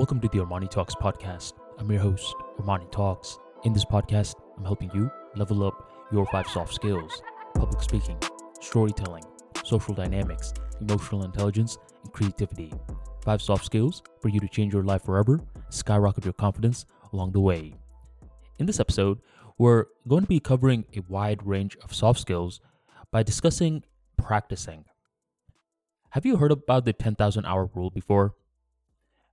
Welcome to the Armani Talks podcast. I'm your host, Armani Talks. In this podcast, I'm helping you level up your five soft skills public speaking, storytelling, social dynamics, emotional intelligence, and creativity. Five soft skills for you to change your life forever, skyrocket your confidence along the way. In this episode, we're going to be covering a wide range of soft skills by discussing practicing. Have you heard about the 10,000 hour rule before?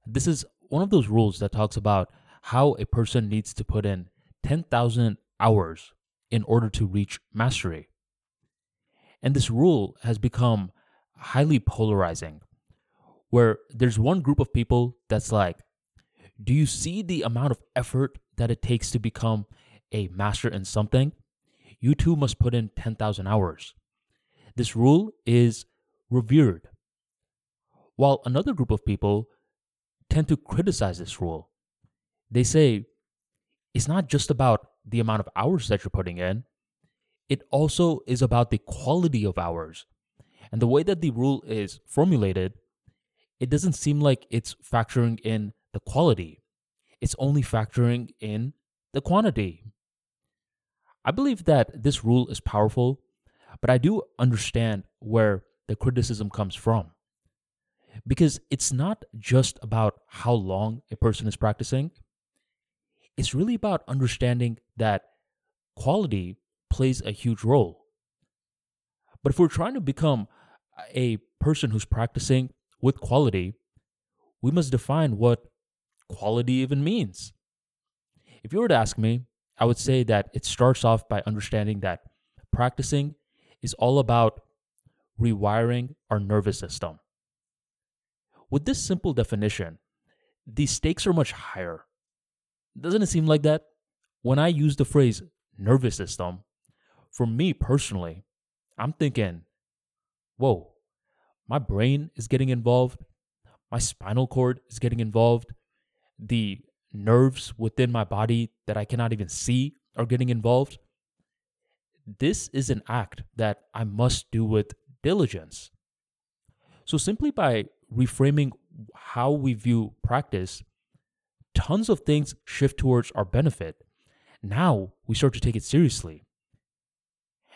This is one of those rules that talks about how a person needs to put in 10,000 hours in order to reach mastery. And this rule has become highly polarizing, where there's one group of people that's like, Do you see the amount of effort that it takes to become a master in something? You too must put in 10,000 hours. This rule is revered. While another group of people tend to criticize this rule. They say it's not just about the amount of hours that you're putting in, it also is about the quality of hours. And the way that the rule is formulated, it doesn't seem like it's factoring in the quality, it's only factoring in the quantity. I believe that this rule is powerful, but I do understand where the criticism comes from because it's not just about how long a person is practicing, it's really about understanding that quality plays a huge role. But if we're trying to become a person who's practicing with quality, we must define what quality even means. If you were to ask me, I would say that it starts off by understanding that practicing is all about rewiring our nervous system. With this simple definition, the stakes are much higher. Doesn't it seem like that? When I use the phrase nervous system, for me personally, I'm thinking, whoa, my brain is getting involved, my spinal cord is getting involved, the nerves within my body that I cannot even see are getting involved. This is an act that I must do with diligence. So, simply by reframing how we view practice, tons of things shift towards our benefit. Now we start to take it seriously.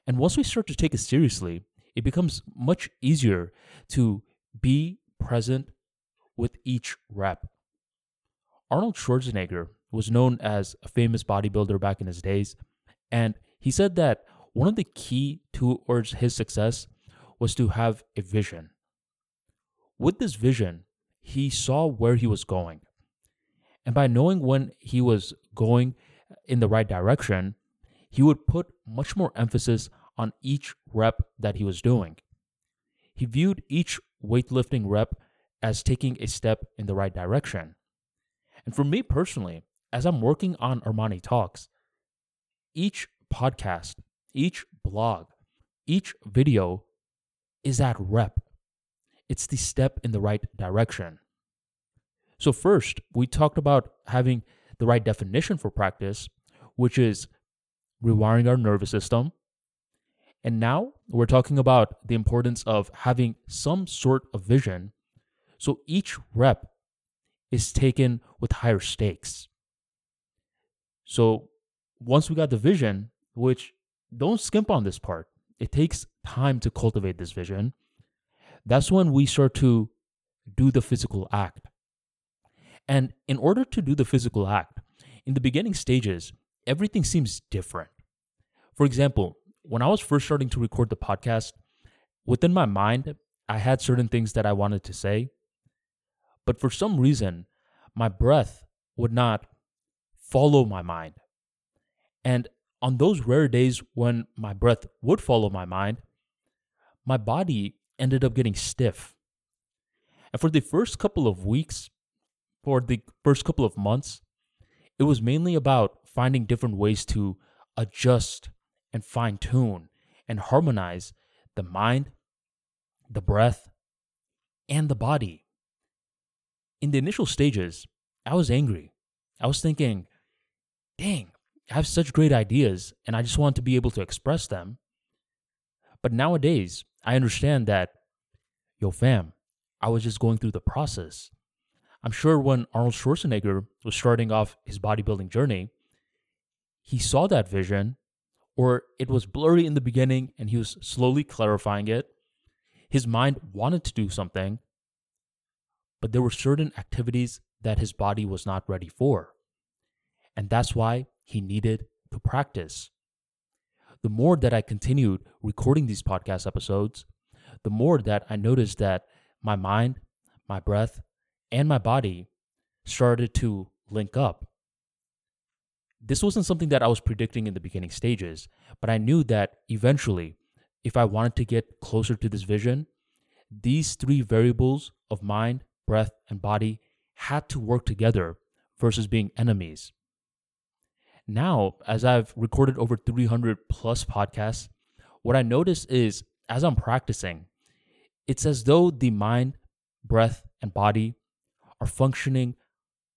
And once we start to take it seriously, it becomes much easier to be present with each rep. Arnold Schwarzenegger was known as a famous bodybuilder back in his days, and he said that one of the key towards his success was to have a vision. With this vision, he saw where he was going. And by knowing when he was going in the right direction, he would put much more emphasis on each rep that he was doing. He viewed each weightlifting rep as taking a step in the right direction. And for me personally, as I'm working on Armani Talks, each podcast, each blog, each video is that rep it's the step in the right direction. So, first, we talked about having the right definition for practice, which is rewiring our nervous system. And now we're talking about the importance of having some sort of vision. So each rep is taken with higher stakes. So once we got the vision, which don't skimp on this part, it takes time to cultivate this vision that's when we start to do the physical act. And in order to do the physical act, in the beginning stages, everything seems different. For example, when I was first starting to record the podcast, within my mind, I had certain things that I wanted to say. But for some reason, my breath would not follow my mind. And on those rare days when my breath would follow my mind, my body ended up getting stiff. And for the first couple of weeks, for the first couple of months, it was mainly about finding different ways to adjust and fine tune and harmonize the mind, the breath, and the body. In the initial stages, I was angry. I was thinking, dang, I have such great ideas and I just want to be able to express them. But nowadays, I understand that, yo, fam, I was just going through the process. I'm sure when Arnold Schwarzenegger was starting off his bodybuilding journey, he saw that vision, or it was blurry in the beginning and he was slowly clarifying it. His mind wanted to do something, but there were certain activities that his body was not ready for. And that's why he needed to practice. The more that I continued recording these podcast episodes, the more that I noticed that my mind, my breath, and my body started to link up. This wasn't something that I was predicting in the beginning stages, but I knew that eventually, if I wanted to get closer to this vision, these three variables of mind, breath, and body had to work together versus being enemies. Now, as I've recorded over 300 plus podcasts, what I notice is as I'm practicing, it's as though the mind, breath, and body are functioning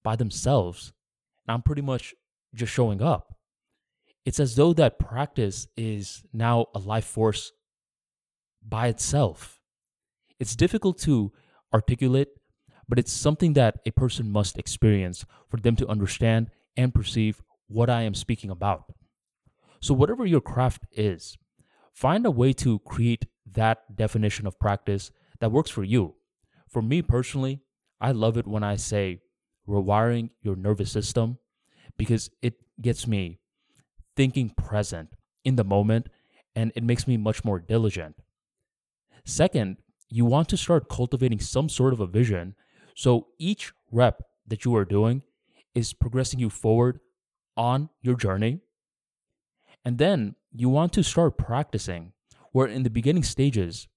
by themselves. And I'm pretty much just showing up. It's as though that practice is now a life force by itself. It's difficult to articulate, but it's something that a person must experience for them to understand and perceive what I am speaking about. So, whatever your craft is, find a way to create that definition of practice that works for you. For me personally, I love it when I say rewiring your nervous system because it gets me thinking present in the moment and it makes me much more diligent. Second, you want to start cultivating some sort of a vision so each rep that you are doing is progressing you forward on your journey. And then you want to start practicing where in the beginning stages,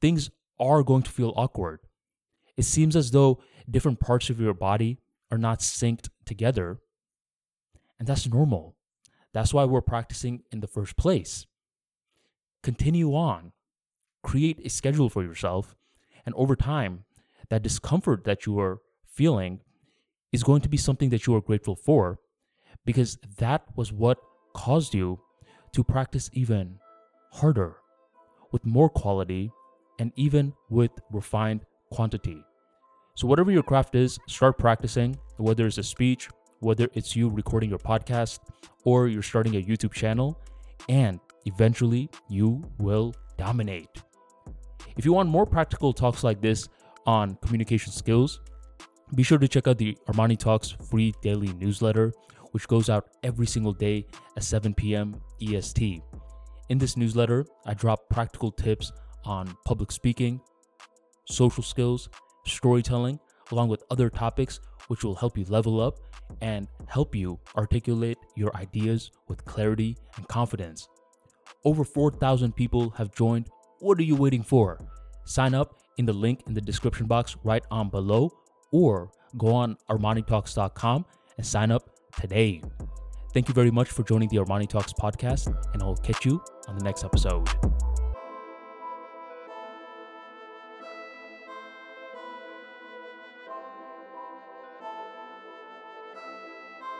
things are going to feel awkward. It seems as though different parts of your body are not synced together. And that's normal. That's why we're practicing in the first place. Continue on. Create a schedule for yourself. And over time, that discomfort that you are feeling is going to be something that you are grateful for because that was what caused you to practice even harder, with more quality, and even with refined quantity. So, whatever your craft is, start practicing, whether it's a speech, whether it's you recording your podcast, or you're starting a YouTube channel, and eventually you will dominate. If you want more practical talks like this on communication skills, be sure to check out the Armani Talks free daily newsletter, which goes out every single day at 7 p.m. EST. In this newsletter, I drop practical tips on public speaking, social skills, storytelling, along with other topics which will help you level up and help you articulate your ideas with clarity and confidence. Over 4,000 people have joined. What are you waiting for? Sign up in the link in the description box right on below or go on ArmaniTalks.com and sign up today. Thank you very much for joining the Armani Talks podcast, and I'll catch you on the next episode.